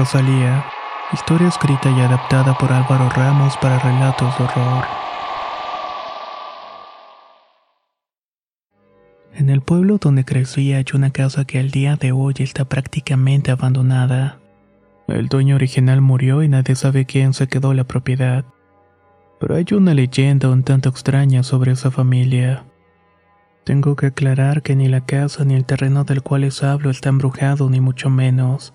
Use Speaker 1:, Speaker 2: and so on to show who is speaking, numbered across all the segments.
Speaker 1: Rosalía, historia escrita y adaptada por Álvaro Ramos para relatos de horror. En el pueblo donde crecí hay una casa que al día de hoy está prácticamente abandonada. El dueño original murió y nadie sabe quién se quedó la propiedad. Pero hay una leyenda un tanto extraña sobre esa familia. Tengo que aclarar que ni la casa ni el terreno del cual les hablo está embrujado ni mucho menos.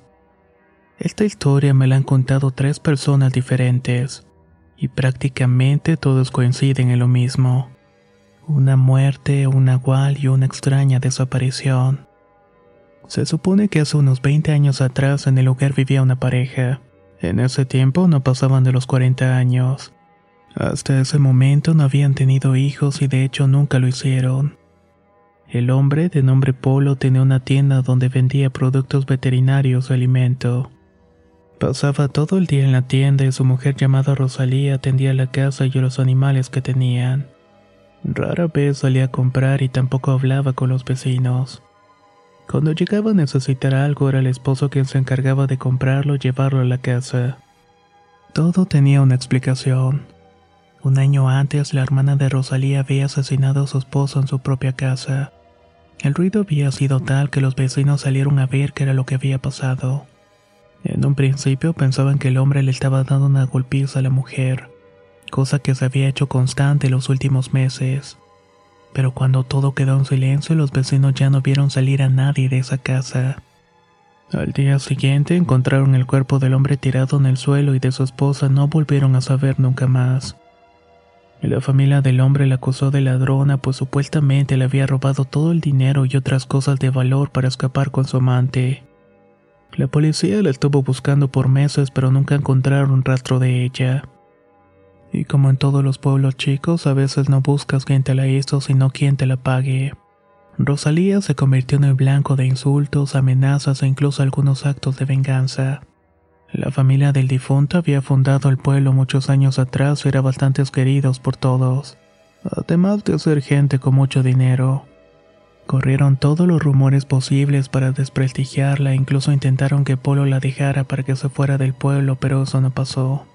Speaker 1: Esta historia me la han contado tres personas diferentes, y prácticamente todos coinciden en lo mismo. Una muerte, un nahual y una extraña desaparición. Se supone que hace unos 20 años atrás en el lugar vivía una pareja. En ese tiempo no pasaban de los 40 años. Hasta ese momento no habían tenido hijos y de hecho nunca lo hicieron. El hombre, de nombre Polo, tenía una tienda donde vendía productos veterinarios o alimento. Pasaba todo el día en la tienda y su mujer llamada Rosalía atendía la casa y los animales que tenían. Rara vez salía a comprar y tampoco hablaba con los vecinos. Cuando llegaba a necesitar algo era el esposo quien se encargaba de comprarlo y llevarlo a la casa. Todo tenía una explicación. Un año antes la hermana de Rosalía había asesinado a su esposo en su propia casa. El ruido había sido tal que los vecinos salieron a ver qué era lo que había pasado. En un principio pensaban que el hombre le estaba dando una golpiza a la mujer, cosa que se había hecho constante los últimos meses. Pero cuando todo quedó en silencio, los vecinos ya no vieron salir a nadie de esa casa. Al día siguiente encontraron el cuerpo del hombre tirado en el suelo y de su esposa no volvieron a saber nunca más. La familia del hombre la acusó de ladrona pues supuestamente le había robado todo el dinero y otras cosas de valor para escapar con su amante. La policía la estuvo buscando por meses pero nunca encontraron rastro de ella. Y como en todos los pueblos chicos, a veces no buscas quien te la hizo, sino quien te la pague. Rosalía se convirtió en el blanco de insultos, amenazas e incluso algunos actos de venganza. La familia del difunto había fundado el pueblo muchos años atrás y era bastante queridos por todos, además de ser gente con mucho dinero. Corrieron todos los rumores posibles para desprestigiarla, incluso intentaron que Polo la dejara para que se fuera del pueblo, pero eso no pasó.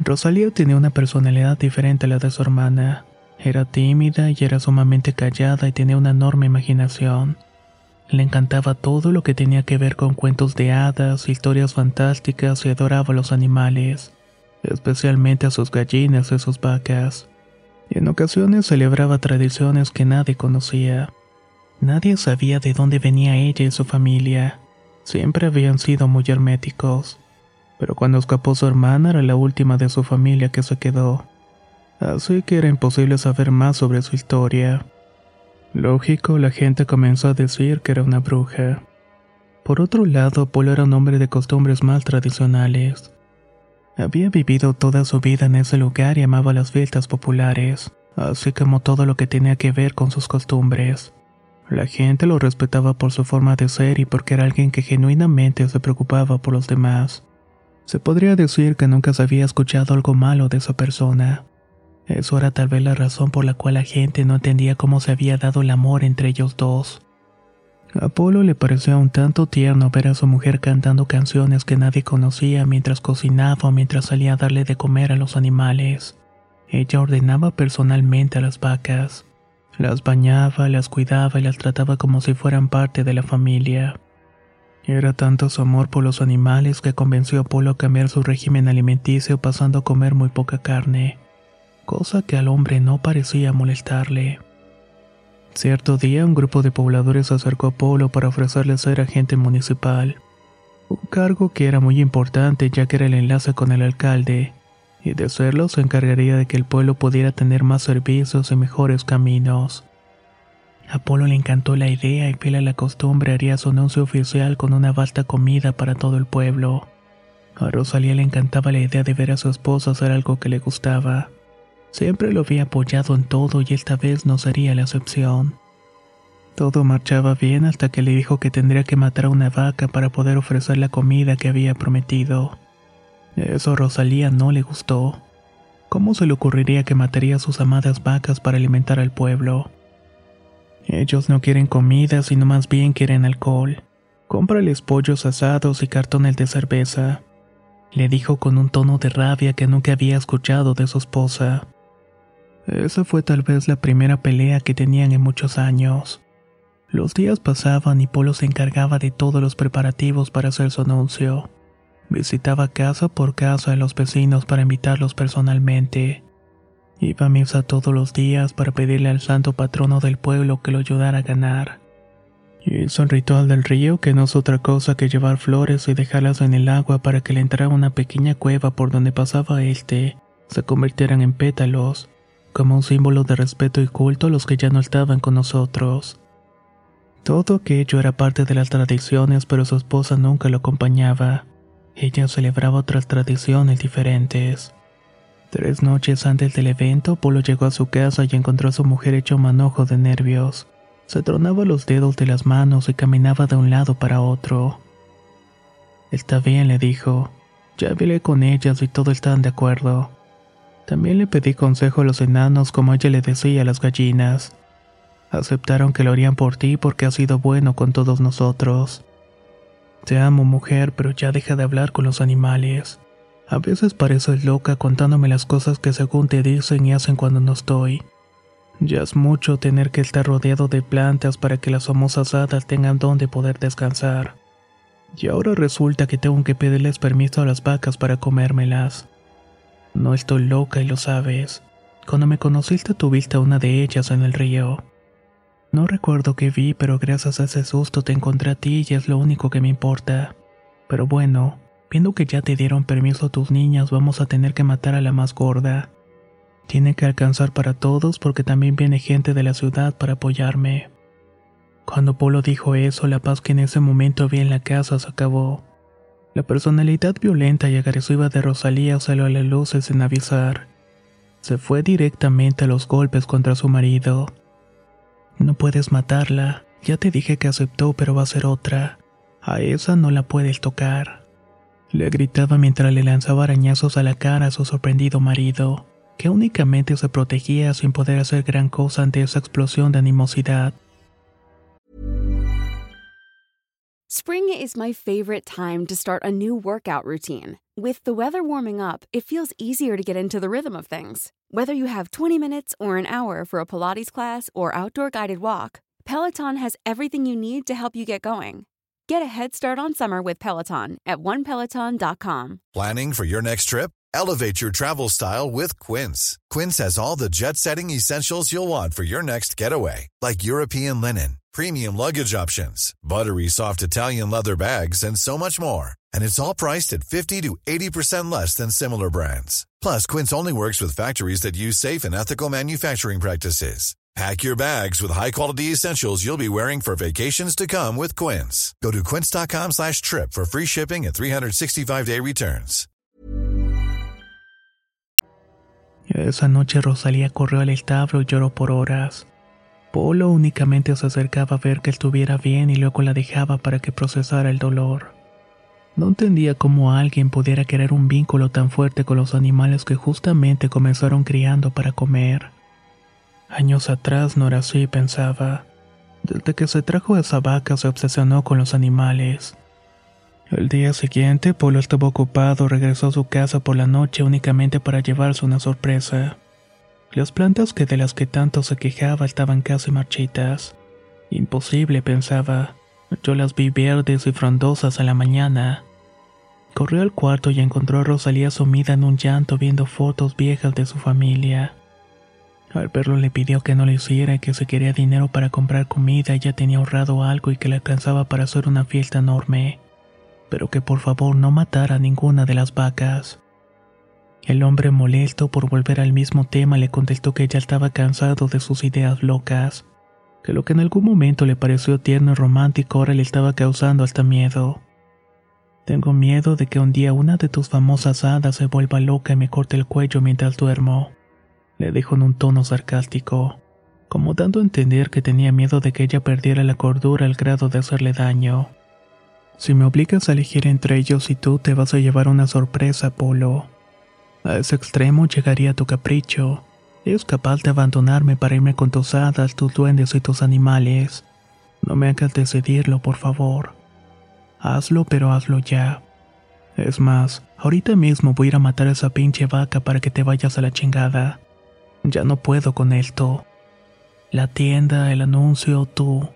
Speaker 1: Rosalía tenía una personalidad diferente a la de su hermana. Era tímida y era sumamente callada y tenía una enorme imaginación. Le encantaba todo lo que tenía que ver con cuentos de hadas, historias fantásticas y adoraba a los animales, especialmente a sus gallinas y sus vacas. Y en ocasiones celebraba tradiciones que nadie conocía. Nadie sabía de dónde venía ella y su familia. Siempre habían sido muy herméticos. Pero cuando escapó su hermana era la última de su familia que se quedó. Así que era imposible saber más sobre su historia. Lógico, la gente comenzó a decir que era una bruja. Por otro lado, Polo era un hombre de costumbres más tradicionales. Había vivido toda su vida en ese lugar y amaba las fiestas populares, así como todo lo que tenía que ver con sus costumbres. La gente lo respetaba por su forma de ser y porque era alguien que genuinamente se preocupaba por los demás. Se podría decir que nunca se había escuchado algo malo de esa persona. Eso era tal vez la razón por la cual la gente no entendía cómo se había dado el amor entre ellos dos. A Apolo le parecía un tanto tierno ver a su mujer cantando canciones que nadie conocía mientras cocinaba o mientras salía a darle de comer a los animales. Ella ordenaba personalmente a las vacas. Las bañaba, las cuidaba y las trataba como si fueran parte de la familia. Era tanto su amor por los animales que convenció a Polo a cambiar su régimen alimenticio pasando a comer muy poca carne, cosa que al hombre no parecía molestarle. Cierto día un grupo de pobladores se acercó a Polo para ofrecerle ser agente municipal, un cargo que era muy importante ya que era el enlace con el alcalde, y de serlo se encargaría de que el pueblo pudiera tener más servicios y mejores caminos. A Polo le encantó la idea y fiel a la costumbre haría su anuncio oficial con una vasta comida para todo el pueblo. A Rosalía le encantaba la idea de ver a su esposa hacer algo que le gustaba. Siempre lo había apoyado en todo y esta vez no sería la excepción. Todo marchaba bien hasta que le dijo que tendría que matar a una vaca para poder ofrecer la comida que había prometido. Eso a Rosalía no le gustó. ¿Cómo se le ocurriría que mataría a sus amadas vacas para alimentar al pueblo? Ellos no quieren comida, sino más bien quieren alcohol. Cómprales pollos asados y cartones de cerveza. Le dijo con un tono de rabia que nunca había escuchado de su esposa. Esa fue tal vez la primera pelea que tenían en muchos años. Los días pasaban y Polo se encargaba de todos los preparativos para hacer su anuncio. Visitaba casa por casa a los vecinos para invitarlos personalmente. Iba a misa todos los días para pedirle al santo patrono del pueblo que lo ayudara a ganar. Hizo un ritual del río que no es otra cosa que llevar flores y dejarlas en el agua para que le entrara una pequeña cueva por donde pasaba este, se convirtieran en pétalos como un símbolo de respeto y culto a los que ya no estaban con nosotros. Todo aquello era parte de las tradiciones, pero su esposa nunca lo acompañaba. Ella celebraba otras tradiciones diferentes. Tres noches antes del evento, Polo llegó a su casa y encontró a su mujer hecho manojo de nervios. Se tronaba los dedos de las manos y caminaba de un lado para otro. Está bien, le dijo. Ya hablé con ellas y todos están de acuerdo. También le pedí consejo a los enanos como ella le decía a las gallinas. Aceptaron que lo harían por ti porque has sido bueno con todos nosotros. Te amo mujer, pero ya deja de hablar con los animales. A veces pareces loca contándome las cosas que según te dicen y hacen cuando no estoy. Ya es mucho tener que estar rodeado de plantas para que las famosas hadas tengan donde poder descansar. Y ahora resulta que tengo que pedirles permiso a las vacas para comérmelas. No estoy loca y lo sabes. Cuando me conociste tuviste a una de ellas en el río. No recuerdo qué vi, pero gracias a ese susto te encontré a ti y es lo único que me importa. Pero bueno, viendo que ya te dieron permiso a tus niñas, vamos a tener que matar a la más gorda. Tiene que alcanzar para todos porque también viene gente de la ciudad para apoyarme. Cuando Polo dijo eso, la paz que en ese momento había en la casa se acabó. La personalidad violenta y agresiva de Rosalía salió a la luz sin avisar. Se fue directamente a los golpes contra su marido. No puedes matarla, ya te dije que aceptó, pero va a ser otra. A esa no la puedes tocar. Le gritaba mientras le lanzaba arañazos a la cara a su sorprendido marido, que únicamente se protegía sin poder hacer gran cosa ante esa explosión de animosidad.
Speaker 2: Spring is my favorite time to start a new workout routine. With the weather warming up, it feels easier to get into the rhythm of things. Whether you have 20 minutes or an hour for a Pilates class or outdoor guided walk, Peloton has everything you need to help you get going. Get a head start on summer with Peloton at onepeloton.com.
Speaker 3: Planning for your next trip? Elevate your travel style with Quince. Quince has all the jet setting essentials you'll want for your next getaway, like European linen premium luggage options, buttery soft Italian leather bags, and so much more. And it's all priced at 50 to 80% less than similar brands. Plus, Quince only works with factories that use safe and ethical manufacturing practices. Pack your bags with high-quality essentials you'll be wearing for vacations to come with Quince. Go to quince.com slash trip for free shipping and 365-day returns.
Speaker 1: Esa noche Rosalía corrió al establo y lloró por horas. Polo únicamente se acercaba a ver que estuviera bien y luego la dejaba para que procesara el dolor. No entendía cómo alguien pudiera querer un vínculo tan fuerte con los animales que justamente comenzaron criando para comer. Años atrás no era así, pensaba. Desde que se trajo esa vaca se obsesionó con los animales. El día siguiente, Polo estaba ocupado, regresó a su casa por la noche únicamente para llevarse una sorpresa. Las plantas que de las que tanto se quejaba estaban casi marchitas. Imposible, pensaba. Yo las vi verdes y frondosas a la mañana. Corrió al cuarto y encontró a Rosalía sumida en un llanto viendo fotos viejas de su familia. Al verlo le pidió que no lo hiciera y que si quería dinero para comprar comida ya tenía ahorrado algo y que le alcanzaba para hacer una fiesta enorme, pero que por favor no matara a ninguna de las vacas. El hombre molesto por volver al mismo tema le contestó que ya estaba cansado de sus ideas locas, que lo que en algún momento le pareció tierno y romántico ahora le estaba causando hasta miedo. Tengo miedo de que un día una de tus famosas hadas se vuelva loca y me corte el cuello mientras duermo, le dijo en un tono sarcástico, como dando a entender que tenía miedo de que ella perdiera la cordura al grado de hacerle daño. Si me obligas a elegir entre ellos y tú te vas a llevar una sorpresa, Polo. A ese extremo llegaría tu capricho. Es capaz de abandonarme para irme con tus hadas, tus duendes y tus animales. No me hagas decidirlo, por favor. Hazlo, pero hazlo ya. Es más, ahorita mismo voy a ir a matar a esa pinche vaca para que te vayas a la chingada. Ya no puedo con esto. La tienda, el anuncio, tú.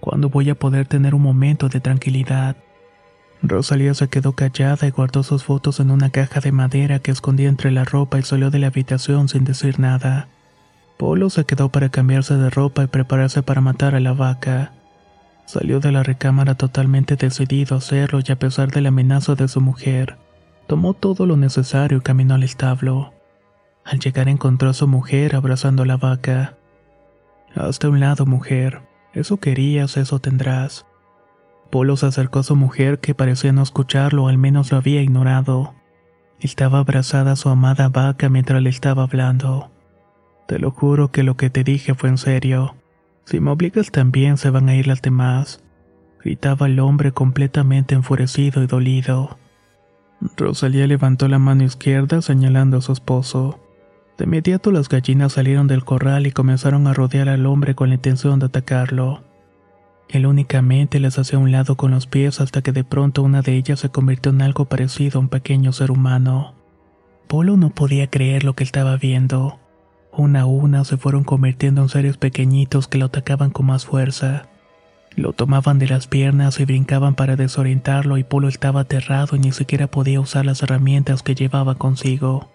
Speaker 1: ¿Cuándo voy a poder tener un momento de tranquilidad? Rosalía se quedó callada y guardó sus fotos en una caja de madera que escondía entre la ropa y salió de la habitación sin decir nada. Polo se quedó para cambiarse de ropa y prepararse para matar a la vaca. Salió de la recámara totalmente decidido a hacerlo y a pesar de la amenaza de su mujer, tomó todo lo necesario y caminó al establo. Al llegar encontró a su mujer abrazando a la vaca. Hasta un lado, mujer. Eso querías, eso tendrás. Polo se acercó a su mujer que parecía no escucharlo al menos lo había ignorado. Estaba abrazada a su amada vaca mientras le estaba hablando. Te lo juro que lo que te dije fue en serio. Si me obligas también se van a ir las demás. Gritaba el hombre completamente enfurecido y dolido. Rosalía levantó la mano izquierda señalando a su esposo. De inmediato las gallinas salieron del corral y comenzaron a rodear al hombre con la intención de atacarlo. Él únicamente les hacía un lado con los pies hasta que de pronto una de ellas se convirtió en algo parecido a un pequeño ser humano. Polo no podía creer lo que estaba viendo. Una a una se fueron convirtiendo en seres pequeñitos que lo atacaban con más fuerza. Lo tomaban de las piernas y brincaban para desorientarlo y Polo estaba aterrado y ni siquiera podía usar las herramientas que llevaba consigo.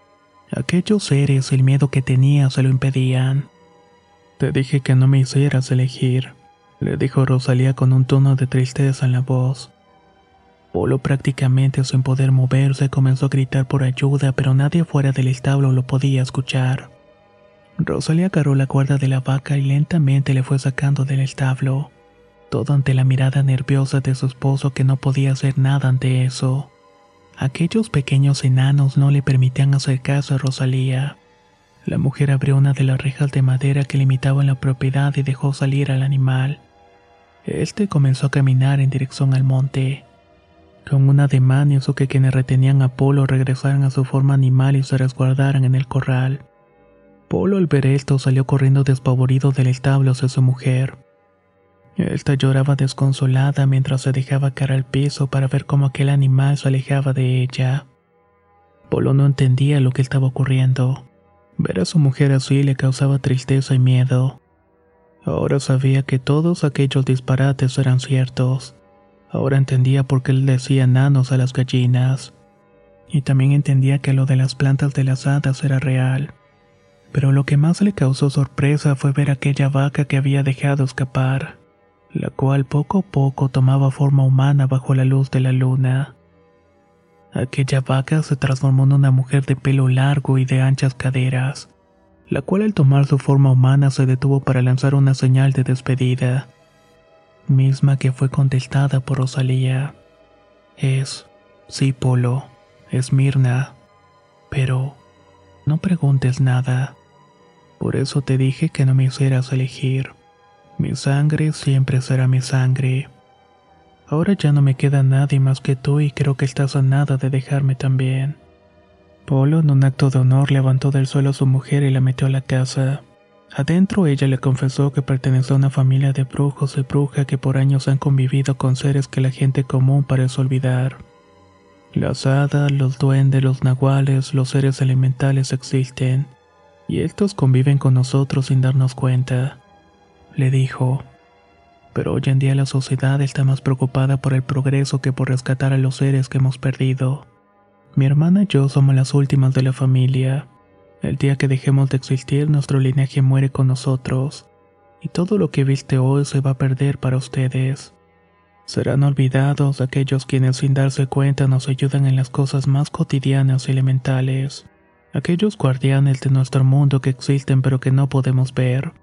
Speaker 1: Aquellos seres, el miedo que tenía, se lo impedían. Te dije que no me hicieras elegir, le dijo Rosalía con un tono de tristeza en la voz. Polo prácticamente sin poder moverse comenzó a gritar por ayuda, pero nadie fuera del establo lo podía escuchar. Rosalía agarró la cuerda de la vaca y lentamente le fue sacando del establo, todo ante la mirada nerviosa de su esposo que no podía hacer nada ante eso. Aquellos pequeños enanos no le permitían hacer caso a Rosalía. La mujer abrió una de las rejas de madera que limitaban la propiedad y dejó salir al animal. Este comenzó a caminar en dirección al monte. Con un ademán hizo que quienes retenían a Polo regresaran a su forma animal y se resguardaran en el corral. Polo al ver esto salió corriendo despavorido del establo hacia su mujer. Esta lloraba desconsolada mientras se dejaba caer al piso para ver cómo aquel animal se alejaba de ella. Polo no entendía lo que estaba ocurriendo. Ver a su mujer así le causaba tristeza y miedo. Ahora sabía que todos aquellos disparates eran ciertos. Ahora entendía por qué él decía nanos a las gallinas. Y también entendía que lo de las plantas de las hadas era real. Pero lo que más le causó sorpresa fue ver aquella vaca que había dejado escapar, la cual poco a poco tomaba forma humana bajo la luz de la luna. Aquella vaca se transformó en una mujer de pelo largo y de anchas caderas, la cual al tomar su forma humana se detuvo para lanzar una señal de despedida, misma que fue contestada por Rosalía. Es, sí, Polo, es Mirna, pero no preguntes nada. Por eso te dije que no me hicieras elegir. Mi sangre siempre será mi sangre. Ahora ya no me queda nadie más que tú y creo que estás a nada de dejarme también. Polo, en un acto de honor, levantó del suelo a su mujer y la metió a la casa. Adentro ella le confesó que pertenece a una familia de brujos y brujas que por años han convivido con seres que la gente común parece olvidar. Las hadas, los duendes, los nahuales, los seres elementales existen y estos conviven con nosotros sin darnos cuenta, le dijo. Pero hoy en día la sociedad está más preocupada por el progreso que por rescatar a los seres que hemos perdido. Mi hermana y yo somos las últimas de la familia. El día que dejemos de existir, nuestro linaje muere con nosotros, y todo lo que viste hoy se va a perder para ustedes. Serán olvidados aquellos quienes sin darse cuenta nos ayudan en las cosas más cotidianas y elementales, aquellos guardianes de nuestro mundo que existen pero que no podemos ver,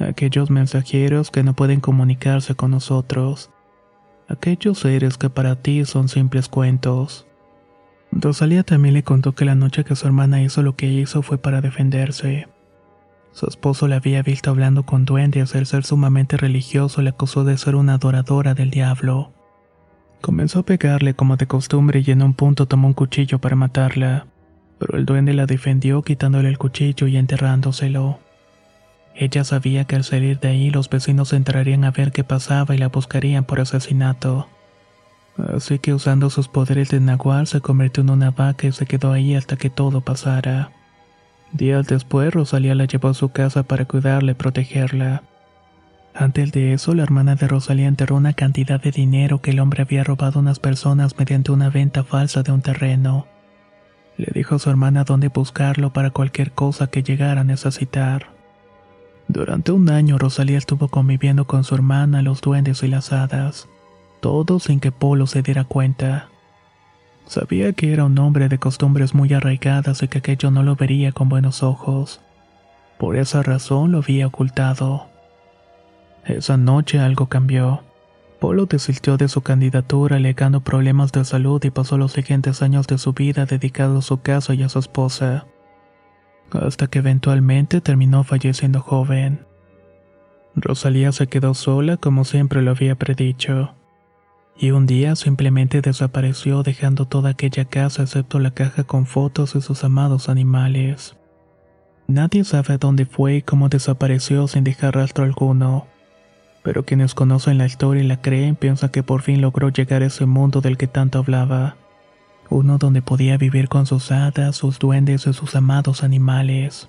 Speaker 1: aquellos mensajeros que no pueden comunicarse con nosotros, aquellos seres que para ti son simples cuentos. Rosalía también le contó que la noche que su hermana hizo lo que hizo fue para defenderse. Su esposo la había visto hablando con duendes, el ser sumamente religioso le acusó de ser una adoradora del diablo. Comenzó a pegarle como de costumbre y en un punto tomó un cuchillo para matarla, pero el duende la defendió quitándole el cuchillo y enterrándoselo. Ella sabía que al salir de ahí los vecinos entrarían a ver qué pasaba y la buscarían por asesinato. Así que usando sus poderes de nahual se convirtió en una vaca y se quedó ahí hasta que todo pasara. Días después, Rosalía la llevó a su casa para cuidarla y protegerla. Antes de eso, la hermana de Rosalía enterró una cantidad de dinero que el hombre había robado a unas personas mediante una venta falsa de un terreno. Le dijo a su hermana dónde buscarlo para cualquier cosa que llegara a necesitar. Durante un año, Rosalía estuvo conviviendo con su hermana, los duendes y las hadas, todo sin que Polo se diera cuenta. Sabía que era un hombre de costumbres muy arraigadas y que aquello no lo vería con buenos ojos. Por esa razón lo había ocultado. Esa noche algo cambió. Polo desistió de su candidatura alegando problemas de salud y pasó los siguientes años de su vida dedicado a su casa y a su esposa. Hasta que eventualmente terminó falleciendo joven. Rosalía se quedó sola como siempre lo había predicho y un día simplemente desapareció dejando toda aquella casa excepto la caja con fotos de sus amados animales. Nadie sabe dónde fue y cómo desapareció sin dejar rastro alguno, pero quienes conocen la historia y la creen piensan que por fin logró llegar a ese mundo del que tanto hablaba, uno donde podía vivir con sus hadas, sus duendes y sus amados animales.